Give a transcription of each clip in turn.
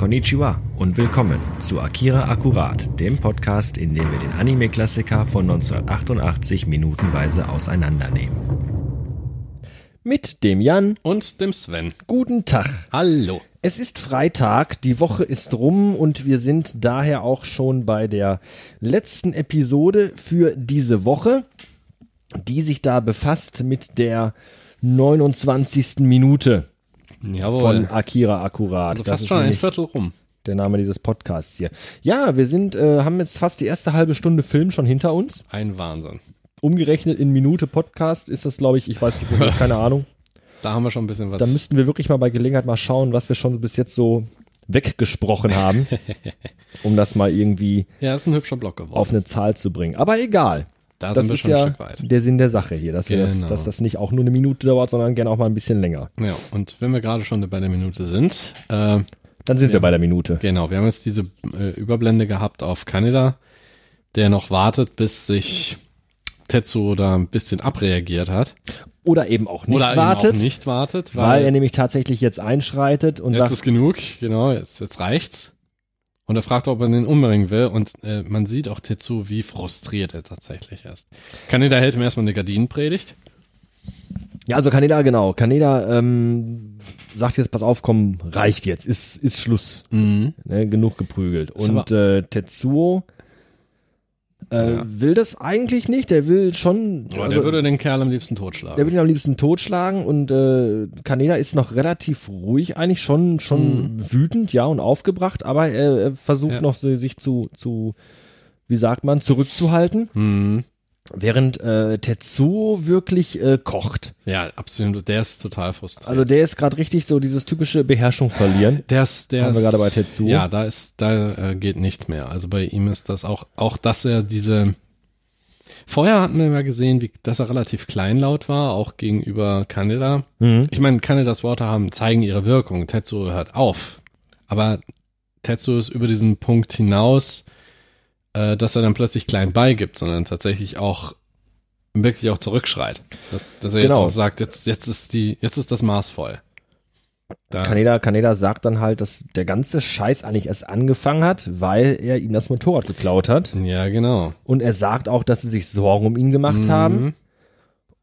Konnichiwa und willkommen zu Akira Akkurat, dem Podcast, in dem wir den Anime-Klassiker von 1988 minutenweise auseinandernehmen. Mit dem Jan. Und dem Sven. Guten Tag. Hallo. Es ist Freitag, die Woche ist rum und wir sind daher auch schon bei der letzten Episode für diese Woche, die sich da befasst mit der 29. Minute Jawohl. von Akira Akkurat. also Das fast ist schon ein Viertel rum. der Name dieses Podcasts hier. Ja, wir sind, äh, haben jetzt fast die erste halbe Stunde Film schon hinter uns. Ein Wahnsinn. Umgerechnet in Minute Podcast ist das, glaube ich, ich weiß nicht, keine Ahnung. Da haben wir schon ein bisschen was. Da müssten wir wirklich mal bei Gelegenheit mal schauen, was wir schon bis jetzt so weggesprochen haben, um das mal irgendwie ja, das ist ein hübscher Block geworden. auf eine Zahl zu bringen. Aber egal. Da das sind wir ist schon ja ein Stück weit. der Sinn der Sache hier, dass, wir das, Genau. dass das nicht auch nur eine Minute dauert, sondern gerne auch mal ein bisschen länger. Ja, und wenn wir gerade schon bei der Minute sind, äh, Dann sind wir Ja. bei der Minute. genau, wir haben jetzt diese äh, Überblende gehabt auf Kanada, der noch wartet, bis sich Tetsuo da ein bisschen abreagiert hat. Oder eben auch nicht Oder wartet, eben auch nicht wartet, weil, weil, er nämlich tatsächlich jetzt einschreitet und jetzt sagt, ist genug, genau, jetzt, jetzt reicht's. Und er fragt, ob er den umbringen will. Und äh, man sieht auch Tetsuo, wie frustriert er tatsächlich ist. Kaneda hält ihm erstmal eine Gardinenpredigt. ja, also Kaneda, genau, Kaneda ähm, sagt jetzt, pass auf, komm, reicht jetzt, ist, ist Schluss. Mhm. Ne, genug geprügelt. Und äh, Tetsuo äh, Ja. will das eigentlich nicht. Der will schon. Ja, also, der würde den Kerl am liebsten der totschlagen. will ihn am liebsten totschlagen und äh, Kaneda ist noch relativ ruhig, eigentlich schon schon wütend, ja und aufgebracht, aber er, er versucht Mhm. Ja. noch sich zu zu wie sagt man zurückzuhalten, Mhm. Während äh, Tetsuo wirklich äh, kocht. Ja, absolut. Der ist total frustriert. Also der ist gerade richtig so dieses typische Beherrschung verlieren. der ist, der Haben wir gerade bei Tetsuo. Ja, da ist, da äh, geht nichts mehr. Also bei ihm ist das auch, auch dass er diese. Vorher hatten wir ja gesehen, wie, dass er relativ kleinlaut war, auch gegenüber Kaneda. Mhm. Ich meine, Kanedas Worte haben, zeigen ihre Wirkung. Tetsuo hört auf. Aber Tetsuo ist über diesen Punkt hinaus, äh, dass er dann plötzlich klein beigibt, sondern tatsächlich auch wirklich auch zurückschreit. Dass, dass er Genau. jetzt auch sagt, jetzt, jetzt ist die, jetzt ist das Maß voll. Da, Kaneda, Kaneda sagt dann halt, dass der ganze Scheiß eigentlich erst angefangen hat, weil er ihm das Motorrad geklaut hat. ja, genau. Und er sagt auch, dass sie sich Sorgen um ihn gemacht Mhm. haben.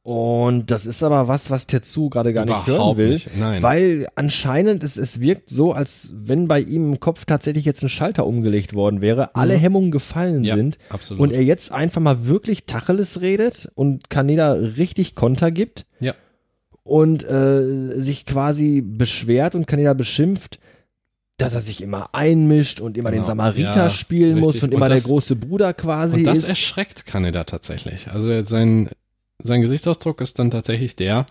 Und das ist aber was, was Tetsu gerade gar nicht hören Überhaupt will. nicht, nein. Weil anscheinend es, es wirkt so, als wenn bei ihm im Kopf tatsächlich jetzt ein Schalter umgelegt worden wäre, alle Hemmungen gefallen Mhm. Ja, sind absolut. und er jetzt einfach mal wirklich Tacheles redet und Kaneda richtig Konter gibt Ja. und äh, sich quasi beschwert und Kaneda beschimpft, dass er sich immer einmischt und immer den Genau. Samariter Ja, spielen muss richtig. und Und immer das- der große Bruder quasi Und das ist. erschreckt Kaneda tatsächlich. Also sein, sein Gesichtsausdruck ist dann tatsächlich der,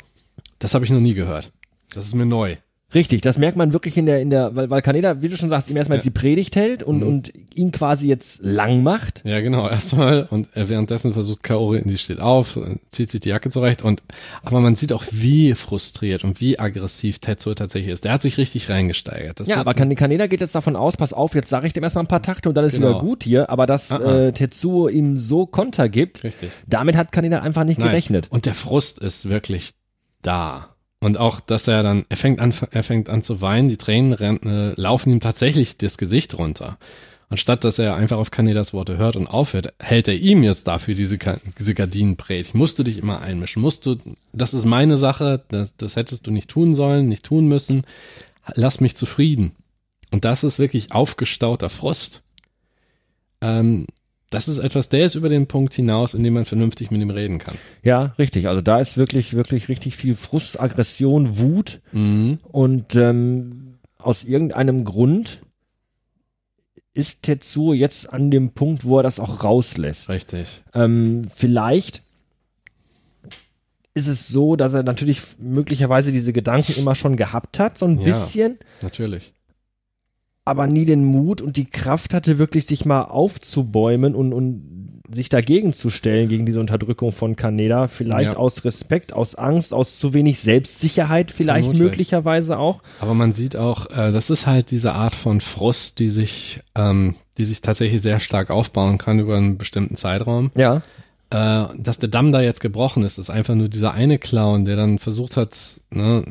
das habe ich noch nie gehört. Das ist mir neu. Richtig, das merkt man wirklich in der, in der, weil, weil Kaneda, wie du schon sagst, ihm erstmal Ja. jetzt die Predigt hält und, Mhm. und ihn quasi jetzt lang macht. Ja, genau, erstmal. Und währenddessen versucht Kaori, die steht auf, zieht sich die Jacke zurecht und, aber man sieht auch, wie frustriert und wie aggressiv Tetsuo tatsächlich ist. Der hat sich richtig reingesteigert. Das Ja, aber kan Kaneda geht jetzt davon aus, pass auf, jetzt sage ich dem erstmal ein paar Takte und dann ist Genau. wieder gut hier, aber dass Ah, äh, Tetsuo ihm so Konter gibt, Richtig. damit hat Kaneda einfach nicht Nein. gerechnet. Und der Frust ist wirklich da. Und auch, dass er dann, er fängt an, er fängt an zu weinen, die Tränen äh, laufen ihm tatsächlich das Gesicht runter. Anstatt dass er einfach auf Kanedas Worte hört und aufhört, hält er ihm jetzt dafür diese, diese Gardinenpredigt. Musst du dich immer einmischen. Musst du, das ist meine Sache, das, das hättest du nicht tun sollen, nicht tun müssen. Lass mich zufrieden. Und das ist wirklich aufgestauter Frust. Ähm, das ist etwas, der ist über den Punkt hinaus, in dem man vernünftig mit ihm reden kann. Ja, richtig. Also da ist wirklich, wirklich richtig viel Frust, Aggression, Wut Mhm. und ähm, aus irgendeinem Grund ist Tetsuo jetzt an dem Punkt, wo er das auch rauslässt. Richtig. Ähm, vielleicht ist es so, dass er natürlich möglicherweise diese Gedanken immer schon gehabt hat, so ein Ja. bisschen, Natürlich. Aber nie den Mut und die Kraft hatte, wirklich sich mal aufzubäumen und, und sich dagegen zu stellen, gegen diese Unterdrückung von Kaneda. Vielleicht Ja. aus Respekt, aus Angst, aus zu wenig Selbstsicherheit, vielleicht Vermutlich. möglicherweise auch. Aber man sieht auch, äh, das ist halt diese Art von Frust, die sich, ähm, die sich tatsächlich sehr stark aufbauen kann über einen bestimmten Zeitraum. Ja. Äh, dass der Damm da jetzt gebrochen ist, ist einfach nur dieser eine Clown, der dann versucht hat, ne,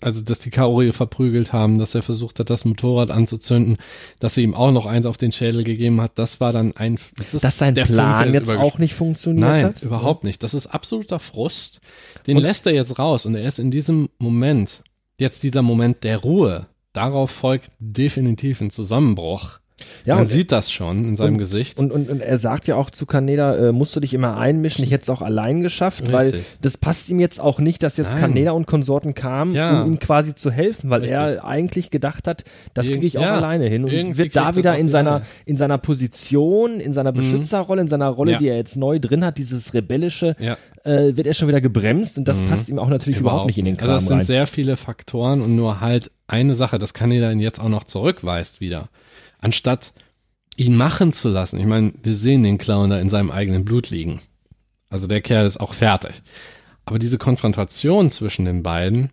also dass die Kaori verprügelt haben, dass er versucht hat, das Motorrad anzuzünden, dass sie ihm auch noch eins auf den Schädel gegeben hat, das war dann ein, das ist dass sein Plan jetzt auch nicht funktioniert Nein, hat? Nein, überhaupt nicht. Das ist absoluter Frust. Den und lässt er jetzt raus und er ist in diesem Moment, jetzt dieser Moment der Ruhe, darauf folgt definitiv ein Zusammenbruch. Ja, Man sieht das schon in seinem und, Gesicht. Und, und, und er sagt ja auch zu Kaneda, äh, musst du dich immer einmischen, ich hätte es auch allein geschafft, Richtig. weil das passt ihm jetzt auch nicht, dass jetzt Nein. Kaneda und Konsorten kamen, ja. um ihm quasi zu helfen, weil Richtig. er eigentlich gedacht hat, das kriege ich auch ja. alleine hin und Irgendwie wird da wieder in seiner, in seiner Position, in seiner mhm. Beschützerrolle, in seiner Rolle, ja. die er jetzt neu drin hat, dieses rebellische, äh, wird er schon wieder gebremst und das mhm. passt ihm auch natürlich überhaupt, überhaupt nicht in den Kram Also das sind rein. sehr viele Faktoren und nur halt eine Sache, dass Kaneda ihn jetzt auch noch zurückweist wieder. Anstatt ihn machen zu lassen. Ich meine, wir sehen den Clown da in seinem eigenen Blut liegen. Also der Kerl ist auch fertig. Aber diese Konfrontation zwischen den beiden.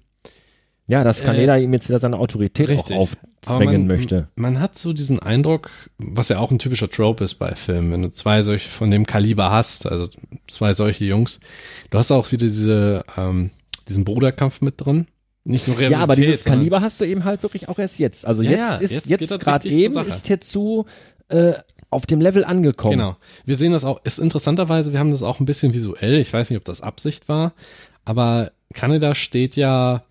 Ja, dass Kaneda äh, ihm jetzt wieder seine Autorität richtig. auch aufzwängen man, möchte. Man hat so diesen Eindruck, was ja auch ein typischer Trope ist bei Filmen, wenn du zwei solche von dem Kaliber hast, also zwei solche Jungs, du hast auch wieder diese, ähm, diesen Bruderkampf mit drin. Nicht nur Realität, Ja, aber dieses Kaliber hast du eben halt wirklich auch erst jetzt. Also jetzt ja, ist, jetzt, jetzt gerade eben ist Tetsu äh, auf dem Level angekommen. Genau. Wir sehen das auch, ist interessanterweise, wir haben das auch ein bisschen visuell, ich weiß nicht, ob das Absicht war, aber Kanada steht ja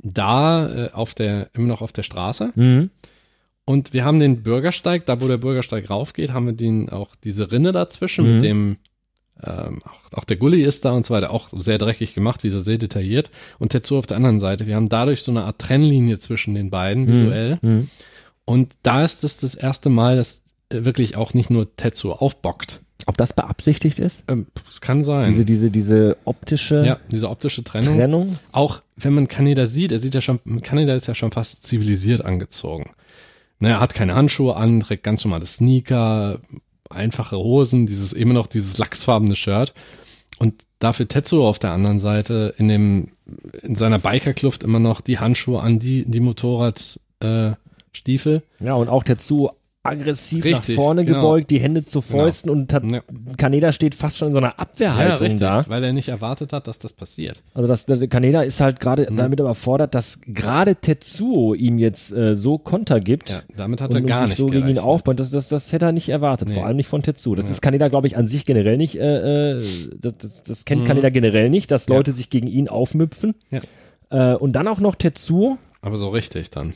da äh, auf der, immer noch auf der Straße. Mhm. Und wir haben den Bürgersteig, da wo der Bürgersteig raufgeht, haben wir den auch diese Rinne dazwischen mhm. mit dem ähm, auch, auch der Gully ist da und so weiter, auch sehr dreckig gemacht, wie sehr detailliert. Und Tetsu auf der anderen Seite. Wir haben dadurch so eine Art Trennlinie zwischen den beiden mhm. visuell. Mhm. Und da ist es das erste Mal, dass wirklich auch nicht nur Tetsuo aufbockt. Ob das beabsichtigt ist? Ähm, es kann sein. Diese, diese, diese optische. Ja, diese optische Trennung. Trennung. Auch wenn man Kaneda sieht, er sieht ja schon, Kaneda ist ja schon fast zivilisiert angezogen. Ne, er hat keine Handschuhe an, trägt ganz normale Sneaker, einfache Hosen, dieses, immer noch dieses lachsfarbene Shirt. Und dafür Tetsuo auf der anderen Seite in dem, in seiner Bikerkluft immer noch die Handschuhe an, die, die Motorrad, äh, Stiefel. Ja, und auch dazu aggressiv Richtig, nach vorne genau. gebeugt, die Hände zu genau. Fäusten genau. und hat, ja. Kaneda steht fast schon in so einer Abwehrhaltung ja, richtig, da. Weil er nicht erwartet hat, dass das passiert. Also das, Kaneda ist halt gerade mhm. damit überfordert, dass gerade Tetsuo ihm jetzt äh, so Konter gibt. Ja, damit hat er gar nicht so gerechnet. gegen ihn aufbaut. Das, das, das hätte er nicht erwartet, nee. vor allem nicht von Tetsuo. Das ja. ist Kaneda, glaube ich, an sich generell nicht, äh, äh, das, das, das kennt mhm. Kaneda generell nicht, dass Leute sich gegen ihn aufmüpfen. Ja. Äh, und dann auch noch Tetsuo. Aber so richtig dann.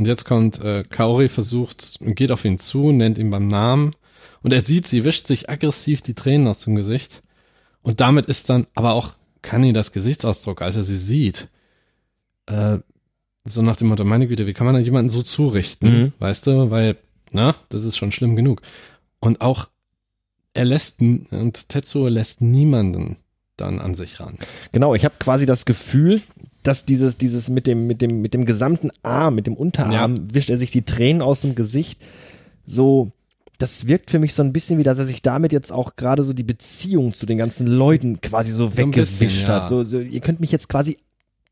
Und jetzt kommt äh, Kaori, versucht, geht auf ihn zu, nennt ihn beim Namen. Und er sieht, sie wischt sich aggressiv die Tränen aus dem Gesicht. Und damit ist dann aber auch Kani das Gesichtsausdruck, als er sie sieht. Äh, so nach dem Motto, meine Güte, wie kann man da jemanden so zurichten? Mhm. Weißt du, weil, na, das ist schon schlimm genug. Und auch, er lässt, und Tetsuo lässt niemanden dann an sich ran. Genau, ich habe quasi das Gefühl, dass dieses, dieses mit dem, mit dem, mit dem gesamten Arm, mit dem Unterarm, ja. wischt er sich die Tränen aus dem Gesicht. So, das wirkt für mich so ein bisschen wie, dass er sich damit jetzt auch gerade so die Beziehung zu den ganzen Leuten quasi so, so weggewischt bisschen, ja. hat. So, so, ihr könnt mich jetzt quasi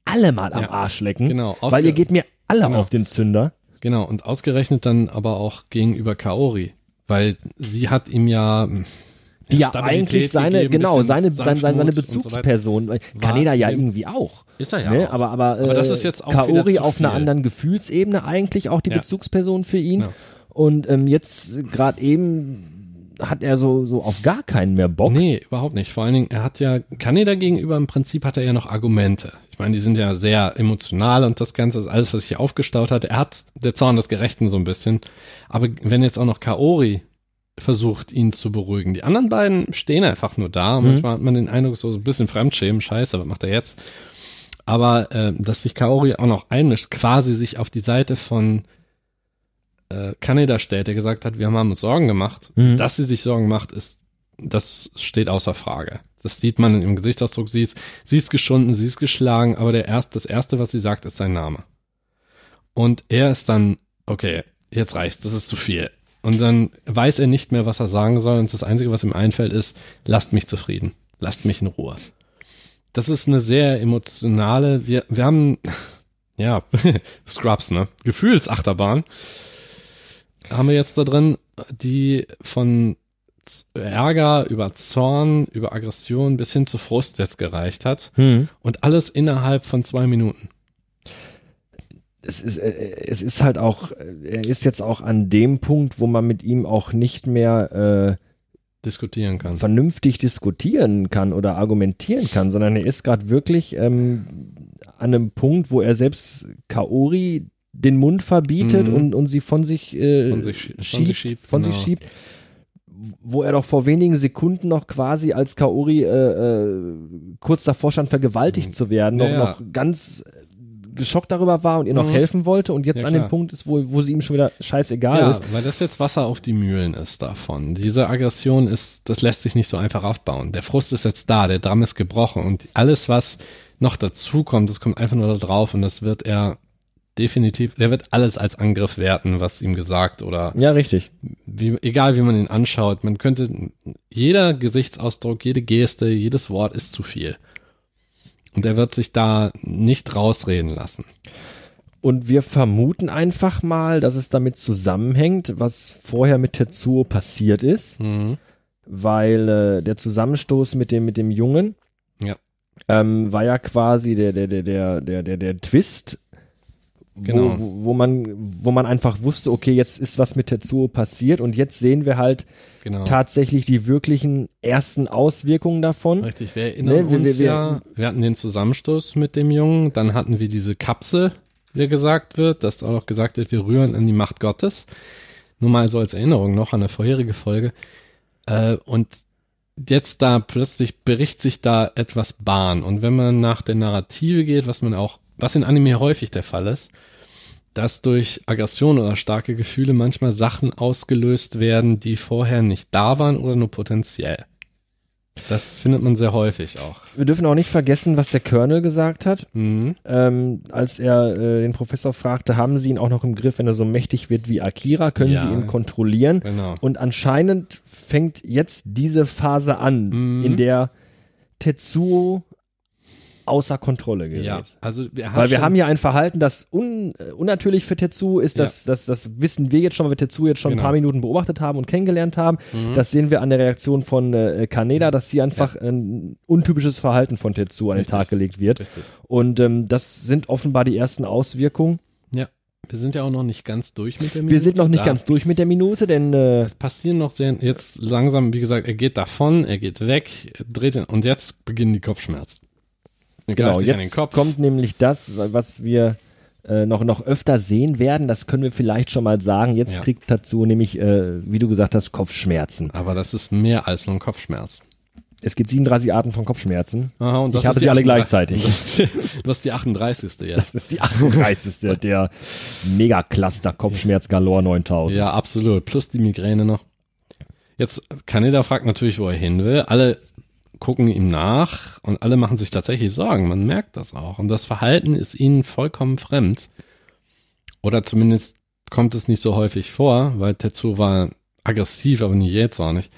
alle mal am ja. Arsch lecken. Genau. Weil ihr geht mir alle genau. auf den Zünder. Genau. Und ausgerechnet dann aber auch gegenüber Kaori. Weil sie hat ihm ja, die ja eigentlich seine, gegeben, genau, seine, seine, seine Bezugsperson, so Kaneda ja irgendwie auch. Ist er ja. Ne? Aber, aber, äh, aber das ist jetzt auch Kaori auf einer anderen Gefühlsebene eigentlich auch die. Bezugsperson für ihn. Und ähm, jetzt gerade eben hat er so, so auf gar keinen mehr Bock. Nee, überhaupt nicht. Vor allen Dingen, er hat ja, Kaneda gegenüber im Prinzip hat er ja noch Argumente. Ich meine, die sind ja sehr emotional und das Ganze ist alles, was sich hier aufgestaut hat. Er hat der Zorn des Gerechten so ein bisschen. Aber wenn jetzt auch noch Kaori versucht, ihn zu beruhigen. Die anderen beiden stehen einfach nur da. Mhm. Manchmal hat man den Eindruck, so ein bisschen Fremdschämen, scheiße, was macht er jetzt? Aber äh, dass sich Kaori auch noch einmischt, quasi sich auf die Seite von äh, Kaneda stellt, der gesagt hat, wir haben uns Sorgen gemacht. Mhm. Dass sie sich Sorgen macht, ist, das steht außer Frage. Das sieht man im Gesichtsausdruck. Sie ist, sie ist geschunden, sie ist geschlagen, aber der erst, das erste, was sie sagt, ist sein Name. Und er ist dann, okay, jetzt reicht's, das ist zu viel. Und dann weiß er nicht mehr, was er sagen soll. Und das Einzige, was ihm einfällt, ist, lasst mich zufrieden. Lasst mich in Ruhe. Das ist eine sehr emotionale, wir, wir haben, ja, Scrubs, ne? Gefühlsachterbahn. Haben wir jetzt da drin, die von Ärger über Zorn, über Aggression bis hin zu Frust jetzt gereicht hat. Hm. Und alles innerhalb von zwei Minuten. Es ist, äh, es ist halt auch, er ist jetzt auch an dem Punkt, wo man mit ihm auch nicht mehr äh, diskutieren kann. vernünftig diskutieren kann oder argumentieren kann, sondern er ist gerade wirklich ähm, an einem Punkt, wo er selbst Kaori den Mund verbietet Mhm. und, und sie von sich, äh, Von sich schie- von schiebt, sich schiebt, von genau. sich schiebt, wo er doch vor wenigen Sekunden noch quasi als Kaori äh, äh, kurz davor stand, vergewaltigt zu werden, Ja, noch, ja. noch ganz geschockt darüber war und ihr noch Mhm. helfen wollte und jetzt Ja, an dem. Punkt ist, wo, wo sie ihm schon wieder scheißegal Ja, ist. weil das jetzt Wasser auf die Mühlen ist davon. Diese Aggression ist, das lässt sich nicht so einfach aufbauen. Der Frust ist jetzt da, der Damm ist gebrochen und alles, was noch dazu kommt, das kommt einfach nur da drauf und das wird er definitiv, der wird alles als Angriff werten, was ihm gesagt oder Ja, richtig. wie, egal wie man ihn anschaut, man könnte, jeder Gesichtsausdruck, jede Geste, jedes Wort ist zu viel. Und er wird sich da nicht rausreden lassen. Und wir vermuten einfach mal, dass es damit zusammenhängt, was vorher mit Tetsuo passiert ist, Mhm. weil äh, der Zusammenstoß mit dem mit dem Jungen Ja. ähm, war ja quasi der der der der der der, der Twist, Genau. wo, wo, man wo man einfach wusste, okay, jetzt ist was mit Tetsuo passiert und jetzt sehen wir halt Genau. tatsächlich die wirklichen ersten Auswirkungen davon. Richtig, wir erinnern Ne, wir- uns wir- wir- ja, wir hatten den Zusammenstoß mit dem Jungen, dann hatten wir diese Kapsel, die gesagt wird, dass auch noch gesagt wird, wir rühren in die Macht Gottes. Nur mal so als Erinnerung noch an eine vorherige Folge. Äh, und jetzt da plötzlich bricht sich da etwas Bahn. Und wenn man nach der Narrative geht, was man auch, was in Anime häufig der Fall ist, dass durch Aggression oder starke Gefühle manchmal Sachen ausgelöst werden, die vorher nicht da waren oder nur potenziell. Das findet man sehr häufig auch. Wir dürfen auch nicht vergessen, was der Colonel gesagt hat. Mhm. ähm, als er äh, den Professor fragte, haben Sie ihn auch noch im Griff, wenn er so mächtig wird wie Akira, können Ja. Sie ihn kontrollieren? Genau. Und anscheinend fängt jetzt diese Phase an, Mhm. in der Tetsuo außer Kontrolle gerät. Ja, also wir Weil wir haben ja ein Verhalten, das un, äh, unnatürlich für Tetsuo ist, das, das, das wissen wir jetzt schon, weil wir Tetsuo jetzt schon Genau. ein paar Minuten beobachtet haben und kennengelernt haben. Das sehen wir an der Reaktion von äh, Kaneda, dass sie einfach ein untypisches Verhalten von Tetsuo an den Richtig. Tag gelegt wird. Richtig. Und ähm, das sind offenbar die ersten Auswirkungen. Ja, wir sind ja auch noch nicht ganz durch mit der Wir sind noch nicht Da- ganz durch mit der Minute, denn äh, Es passieren noch sehr, jetzt langsam, wie gesagt, er geht davon, er geht weg, dreht ihn, und jetzt beginnen die Kopfschmerzen. Genau, jetzt kommt nämlich das, was wir äh, noch, noch öfter sehen werden. Das können wir vielleicht schon mal sagen. Jetzt Ja. kriegt dazu nämlich, äh, wie du gesagt hast, Kopfschmerzen. Aber das ist mehr als nur ein Kopfschmerz. Es gibt 37 Arten von Kopfschmerzen. Aha, und das Ich habe sie alle 38 gleichzeitig. Das ist die, das ist die 38. jetzt. Das ist die 38. der Megacluster Kopfschmerz Galore 9000. Ja, absolut. Plus die Migräne noch. Jetzt, Kaneda fragt natürlich, wo er hin will. Alle gucken ihm nach und alle machen sich tatsächlich Sorgen. Man merkt das auch. Und das Verhalten ist ihnen vollkommen fremd. Oder zumindest kommt es nicht so häufig vor, weil Tetsuo war aggressiv, aber nie jetzt auch nicht.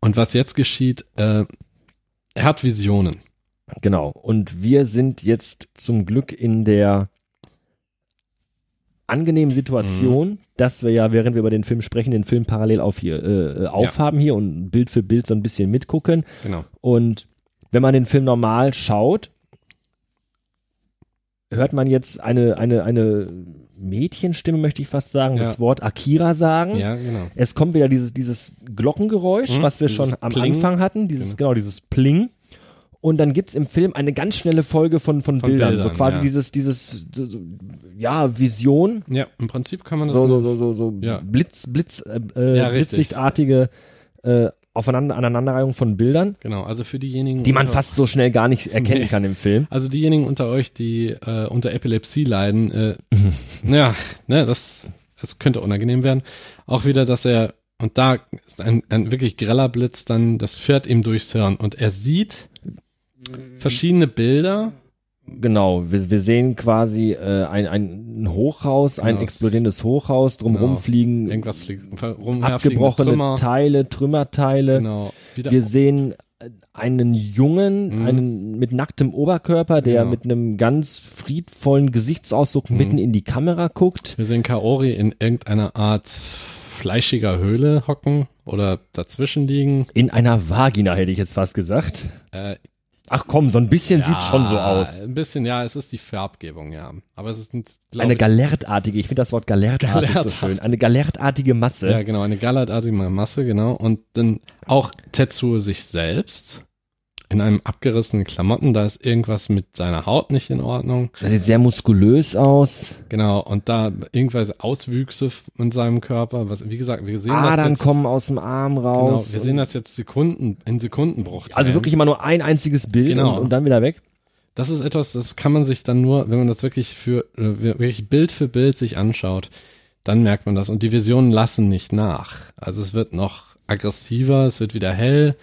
Und was jetzt geschieht, äh, er hat Visionen. Genau. Und wir sind jetzt zum Glück in der angenehmen Situation, Mhm. Dass wir ja, während wir über den Film sprechen, den Film parallel auf hier, äh, äh, aufhaben hier und Bild für Bild so ein bisschen mitgucken. Genau. Und wenn man den Film normal schaut, hört man jetzt eine, eine, eine Mädchenstimme, möchte ich fast sagen, Ja. das Wort Akira sagen. Ja, genau. Es kommt wieder dieses, dieses Glockengeräusch, Mhm, was wir schon am Pling. Anfang hatten, dieses, genau, dieses Pling. Und dann gibt's im Film eine ganz schnelle Folge von, von, Von Bildern, Bildern, so quasi ja. dieses, dieses, so, so, ja, Vision, Ja, im Prinzip kann man das so, so, so, so, so Ja. Blitz, Blitz, äh, äh, Ja. Blitzlichtartige äh, Aufeinander, Aneinanderreihung von Bildern, Genau, also für diejenigen, die man fast so schnell gar nicht erkennen Nee. kann im Film. Also diejenigen unter euch, die äh, unter Epilepsie leiden, äh, ja, ne, das, das könnte unangenehm werden. Auch wieder, dass er, und da ist ein, ein wirklich greller Blitz dann, das fährt ihm durchs Hirn und er sieht verschiedene Bilder. Genau, wir, wir sehen quasi äh, ein, ein Hochhaus, ein Genau. explodierendes Hochhaus, drumherum Genau. fliegen Irgendwas fliegt rum, abgebrochene Trümmer. Teile, Trümmerteile. Genau. Wieder, Wir sehen äh, einen Jungen, Mhm. einen mit nacktem Oberkörper, der Genau. mit einem ganz friedvollen Gesichtsausdruck Mhm. mitten in die Kamera guckt. wir sehen Kaori in irgendeiner Art fleischiger Höhle hocken oder dazwischen liegen. In einer Vagina hätte ich jetzt fast gesagt. Äh, Ach komm, so ein bisschen sieht schon so aus. Ein bisschen, ja, es ist die Farbgebung, ja. Aber es ist nicht, glaub Eine galertartige, ich finde das Wort galertartig so Galertartig. schön. Eine galertartige Masse. Ja, genau, eine gallertartige Masse, genau. Und dann auch Tetsuo sich selbst in einem abgerissenen Klamotten, da ist irgendwas mit seiner Haut nicht in Ordnung. Das sieht sehr muskulös aus. Genau, und da irgendwelche Auswüchse in seinem Körper, was, wie gesagt, wir sehen das Adern jetzt. kommen aus dem Arm genau, raus. wir sehen das jetzt Sekunden, in Sekundenbruch. also wirklich immer nur ein einziges Bild Genau. und, und dann wieder weg. Das ist etwas, das kann man sich dann nur, wenn man das wirklich für, äh, wirklich Bild für Bild sich anschaut, dann merkt man das. Und die Visionen lassen nicht nach. Also es wird noch aggressiver, es wird wieder hell.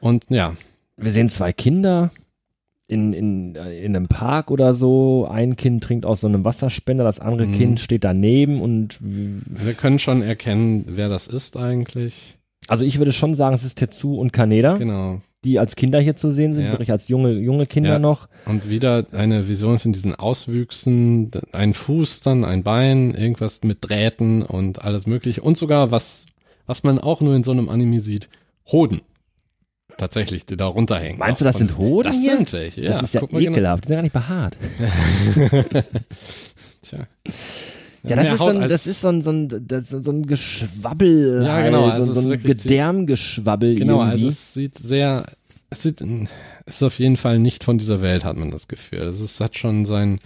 Und ja, Wir sehen zwei Kinder in, in, in einem Park oder so. Ein Kind trinkt aus so einem Wasserspender, das andere Mhm. Kind steht daneben und wir können schon erkennen, wer das ist eigentlich. also ich würde schon sagen, es ist Tetsu und Kaneda, Genau. die als Kinder hier zu sehen sind, Ja. wirklich als junge, junge Kinder Ja. noch. Und wieder eine Vision von diesen Auswüchsen, ein Fuß dann, ein Bein, irgendwas mit Drähten und alles mögliche. Und sogar was, was man auch nur in so einem Anime sieht, Hoden. Tatsächlich, die da runterhängen. Meinst du, das sind Hoden Das hier? sind welche, ja. das ist ja genau. ekelhaft, die sind gar nicht behaart. Tja. Ja, das ist, so ein, das ist so ein, so ein, das ist so ein Geschwabbel, Ja, genau, halt, also so, es so ein wirklich Gedärmgeschwabbel Genau, irgendwie. also es sieht sehr, es sieht, es ist auf jeden Fall nicht von dieser Welt, hat man das Gefühl. Es ist, hat schon sein,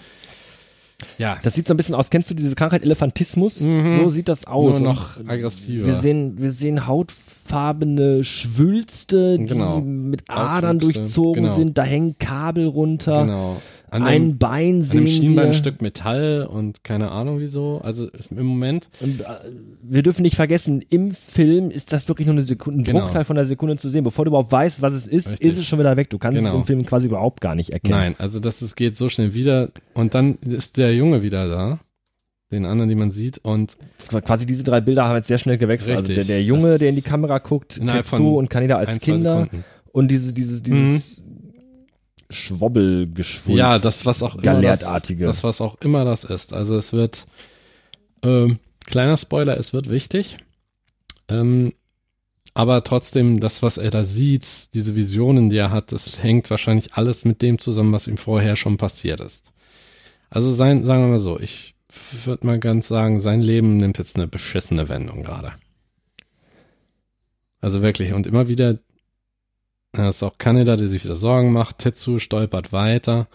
ja, Das sieht so ein bisschen aus. Kennst du diese Krankheit Elefantismus? Mhm. So sieht das aus. nur noch aggressiver. Wir sehen, wir sehen hautfarbene Schwülste, die Genau. mit Adern Auswüchse, durchzogen genau. sind. Da hängen Kabel runter. genau. An Ein einem, Bein an sehen einem Schienbein ein wir. Stück Metall und keine Ahnung wieso. Also im Moment, Und äh, wir dürfen nicht vergessen, im Film ist das wirklich nur eine Sekunde, ein Genau. Bruchteil von einer Sekunde zu sehen. Bevor du überhaupt weißt, was es ist, Richtig. ist es schon wieder weg. Du kannst es Genau. im Film quasi überhaupt gar nicht erkennen. nein, also das es geht so schnell wieder und dann ist der Junge wieder da, den anderen, den man sieht und quasi diese drei Bilder haben jetzt sehr schnell gewechselt. Richtig. Also der, der Junge, der in die Kamera guckt, Tetsu und Kaneda als ein, Kinder Sekunden. und diese, dieses, dieses Schwobbelgeschwulst. Ja, das was auch immer das, Galertartige. das was auch immer das ist. Also es wird ähm, kleiner Spoiler, es wird wichtig. Ähm, aber trotzdem, das, was er da sieht, diese Visionen, die er hat, das hängt wahrscheinlich alles mit dem zusammen, was ihm vorher schon passiert ist. Also sein, sagen wir mal so, ich würde mal ganz sagen, sein Leben nimmt jetzt eine beschissene Wendung gerade. Also wirklich, und immer wieder, ja, es ist auch Kaneda, der sich wieder Sorgen macht, Tetsu stolpert weiter.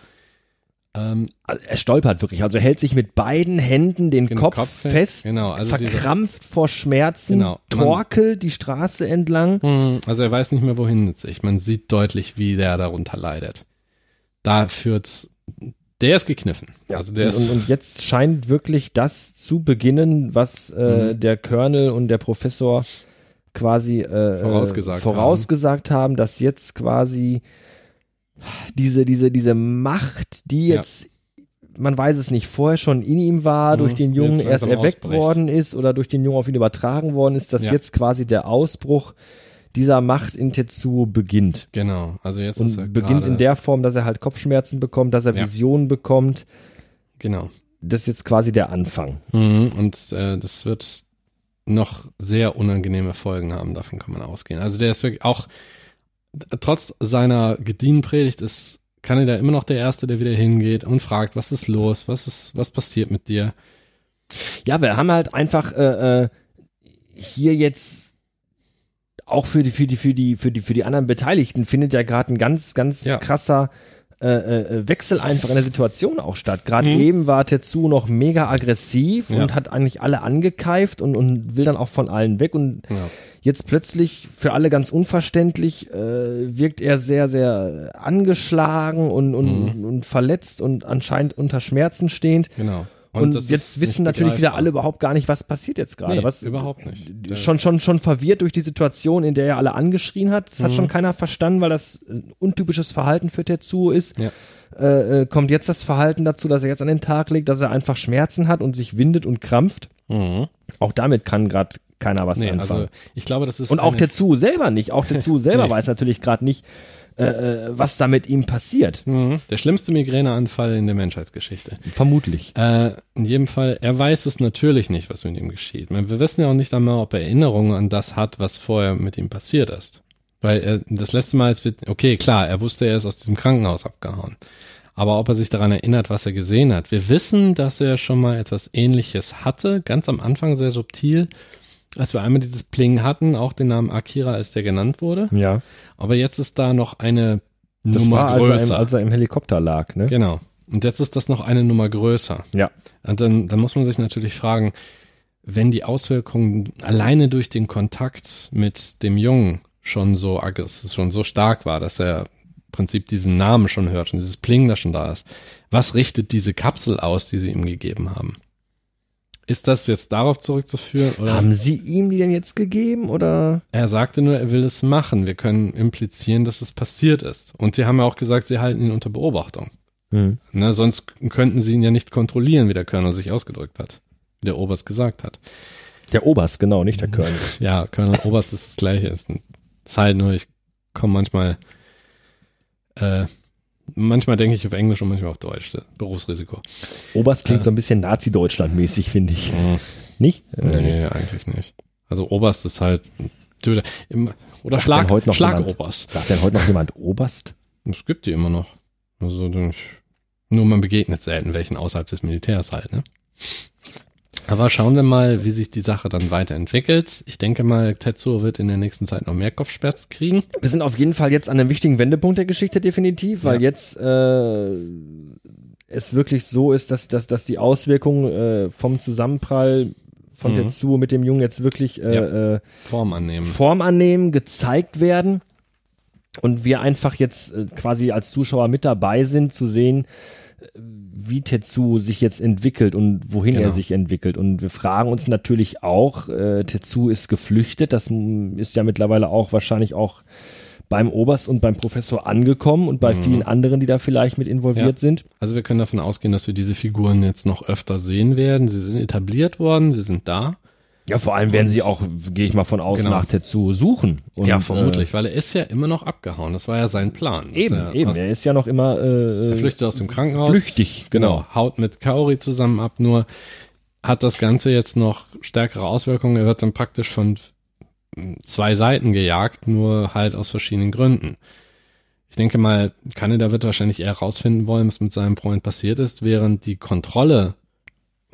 Ähm, Also er stolpert wirklich. Also er hält sich mit beiden Händen den Den Kopf, Kopf fest. Genau, also diese- verkrampft vor Schmerzen, Genau, torkelt die Straße entlang. Hm, Also er weiß nicht mehr, wohin mit sich. Man sieht deutlich, wie der darunter leidet. Da führt's, der ist gekniffen. also der ist, und, und jetzt scheint wirklich das zu beginnen, was äh, Mhm. der Colonel und der Professor quasi äh, Vorausgesagt vorausgesagt haben. dass jetzt quasi diese, diese, diese Macht, die Ja. jetzt, man weiß es nicht, vorher schon in ihm war, Mhm, durch den Jungen erst erweckt ausbricht. worden ist oder durch den Jungen auf ihn übertragen worden ist, dass Ja. jetzt quasi der Ausbruch dieser Macht in Tetsuo beginnt. genau. Also jetzt ist er Und beginnt in der Form, dass er halt Kopfschmerzen bekommt, dass er Ja. Visionen bekommt. Genau. Das ist jetzt quasi der Anfang. Mhm, Und äh, das wird noch sehr unangenehme Folgen haben, davon kann man ausgehen. Also der ist wirklich auch, trotz seiner gedienten Predigt ist Kanada immer noch der Erste, der wieder hingeht und fragt, was ist los, was ist, was passiert mit dir? Ja, wir haben halt einfach äh, äh, hier jetzt auch für die für die für die für die für die anderen Beteiligten findet ja gerade ein ganz ganz Ja. krasser äh, äh, Wechsel einfach in der Situation auch statt. Gerade Mhm. eben war Tetsu noch mega aggressiv Ja. und hat eigentlich alle angekeift und, und will dann auch von allen weg und Ja. jetzt plötzlich für alle ganz unverständlich äh, wirkt er sehr sehr angeschlagen und und, Mhm. und verletzt und anscheinend unter Schmerzen stehend. Genau. Und, das jetzt wissen natürlich wieder alle überhaupt gar nicht, was passiert jetzt gerade. Nee, was überhaupt nicht. Der- Schon, schon, schon verwirrt durch die Situation, in der er alle angeschrien hat. Das hat Mhm. schon keiner verstanden, weil das ein untypisches Verhalten für Tetsuo ist. Ja. Äh, äh, kommt jetzt das Verhalten dazu, dass er jetzt an den Tag legt, dass er einfach Schmerzen hat und sich windet und krampft. Mhm. Auch damit kann gerade keiner was Nee, anfangen. also ich glaube, das ist und auch Tetsuo selber nicht. Auch Tetsuo selber Nee. weiß natürlich gerade nicht, äh, äh, was da mit ihm passiert. Mhm. der schlimmste Migräneanfall in der Menschheitsgeschichte. Vermutlich. Äh, in jedem Fall, er weiß es natürlich nicht, was mit ihm geschieht. Wir wissen ja auch nicht einmal, ob er Erinnerungen an das hat, was vorher mit ihm passiert ist. Weil er, das letzte Mal, als wir, okay, klar, er wusste, er ist aus diesem Krankenhaus abgehauen. Aber ob er sich daran erinnert, was er gesehen hat. Wir wissen, dass er schon mal etwas ähnliches hatte, ganz am Anfang sehr subtil, als wir einmal dieses Pling hatten, auch den Namen Akira, als der genannt wurde. Ja. Aber jetzt ist da noch eine Das Nummer war, als größer. er, im, als er im Helikopter lag, ne? genau. Und jetzt ist das noch eine Nummer größer. Ja. Und dann, dann muss man sich natürlich fragen, wenn die Auswirkungen alleine durch den Kontakt mit dem Jungen schon so aggressiv, schon so stark war, dass er im Prinzip diesen Namen schon hört und dieses Pling da schon da ist. Was richtet diese Kapsel aus, die sie ihm gegeben haben? Ist das jetzt darauf zurückzuführen? Oder? Haben sie ihm die denn jetzt gegeben oder? Er sagte nur, er will es machen. Wir können implizieren, dass es passiert ist. Und sie haben ja auch gesagt, sie halten ihn unter Beobachtung. Hm. Ne, sonst könnten sie ihn ja nicht kontrollieren, wie der Colonel sich ausgedrückt hat. Wie der Oberst gesagt hat. Der Oberst, genau, nicht der Colonel. Ja, Colonel Oberst ist das Gleiche. Ist eine Zeit nur, ich komme manchmal, äh, manchmal denke ich auf Englisch und manchmal auf Deutsch. Berufsrisiko. Oberst klingt Äh. so ein bisschen Nazi-Deutschland-mäßig, finde ich. Hm, Nicht? Äh, nee, eigentlich nicht. Also Oberst ist halt, Töter. Oder Sagt Schlag, heute noch? Schlagoberst. Sagt denn heute noch jemand Oberst? Es gibt die immer noch. Also nur man begegnet selten welchen außerhalb des Militärs halt, ne? Aber schauen wir mal, wie sich die Sache dann weiterentwickelt. Ich denke mal, Tetsuo wird in der nächsten Zeit noch mehr Kopfschmerzen kriegen. Wir sind auf jeden Fall jetzt an einem wichtigen Wendepunkt der Geschichte definitiv, weil Ja. jetzt äh, es wirklich so ist, dass, dass, dass die Auswirkungen äh, vom Zusammenprall von Mhm. Tetsuo mit dem Jungen jetzt wirklich äh, äh, Form annehmen. Form annehmen, gezeigt werden und wir einfach jetzt äh, quasi als Zuschauer mit dabei sind, zu sehen, wie Tetsu sich jetzt entwickelt und wohin Genau. er sich entwickelt. Und wir fragen uns natürlich auch, äh, Tetsu ist geflüchtet, das ist ja mittlerweile auch wahrscheinlich auch beim Oberst und beim Professor angekommen und bei vielen anderen, die da vielleicht mit involviert Mhm. Ja. sind. Also wir können davon ausgehen, dass wir diese Figuren jetzt noch öfter sehen werden. Sie sind etabliert worden, sie sind da. Ja, vor allem werden sie auch, gehe ich mal von aus, Genau. nach Tetsu suchen. Und, ja, vermutlich, weil er ist ja immer noch abgehauen. Das war ja sein Plan. Äh, eben, er eben. Er ist ja noch immer äh, Er flüchtet aus dem Krankenhaus. flüchtig, genau. Haut mit Kaori zusammen ab, nur hat das Ganze jetzt noch stärkere Auswirkungen. Er wird dann praktisch von zwei Seiten gejagt, nur halt aus verschiedenen Gründen. Ich denke mal, Kaneda wird wahrscheinlich eher rausfinden wollen, was mit seinem Freund passiert ist, während die Kontrolle,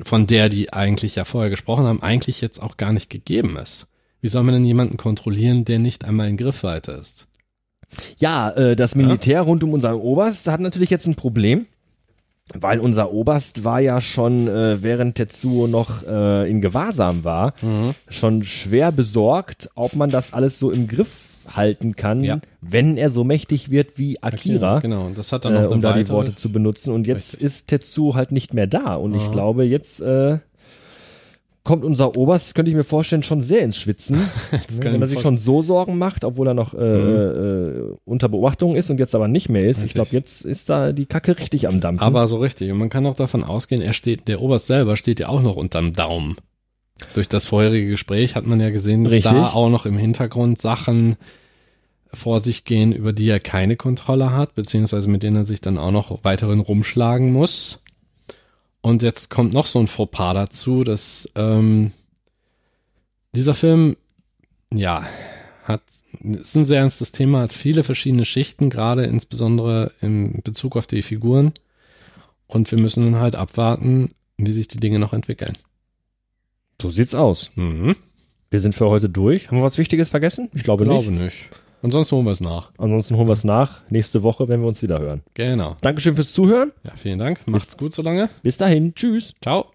von der die eigentlich ja vorher gesprochen haben, eigentlich jetzt auch gar nicht gegeben ist. Wie soll man denn jemanden kontrollieren, der nicht einmal in Griffweite ist? Ja, äh, das Militär rund um unseren Oberst hat natürlich jetzt ein Problem, weil unser Oberst war ja schon, äh, während Tetsuo noch äh, in Gewahrsam war, schon schwer besorgt, ob man das alles so im Griff halten kann, Ja. wenn er so mächtig wird wie Akira. Genau, und das hat dann noch Äh, um da die Worte zu benutzen. Und jetzt Richtig. ist Tetsu halt nicht mehr da. Und ich Aha. glaube, jetzt äh, kommt unser Oberst, könnte ich mir vorstellen, schon sehr ins Schwitzen. Kann wenn ich er sich schon so Sorgen macht, obwohl er noch äh, äh, unter Beobachtung ist und jetzt aber nicht mehr ist. Ich Richtig. glaube, jetzt ist da die Kacke richtig am Dampfen. Aber so richtig. Und man kann auch davon ausgehen, er steht, der Oberst selber steht ja auch noch unterm Daumen. Durch das vorherige Gespräch hat man ja gesehen, dass Richtig. da auch noch im Hintergrund Sachen vor sich gehen, über die er keine Kontrolle hat, beziehungsweise mit denen er sich dann auch noch weiterhin rumschlagen muss. Und jetzt kommt noch so ein Fauxpas dazu, dass ähm, dieser Film, ja, hat, ist ein sehr ernstes Thema, hat viele verschiedene Schichten, gerade insbesondere in Bezug auf die Figuren. Und wir müssen dann halt abwarten, wie sich die Dinge noch entwickeln. So sieht's aus. Mhm. Wir sind für heute durch. Haben wir was Wichtiges vergessen? Ich glaube, Glaube nicht. nicht. Ansonsten holen wir es nach. Ansonsten holen wir es nach. Nächste Woche, wenn wir uns wieder hören. Genau. Dankeschön fürs Zuhören. Ja, vielen Dank. Macht's gut so lange. Bis dahin. Tschüss. Ciao.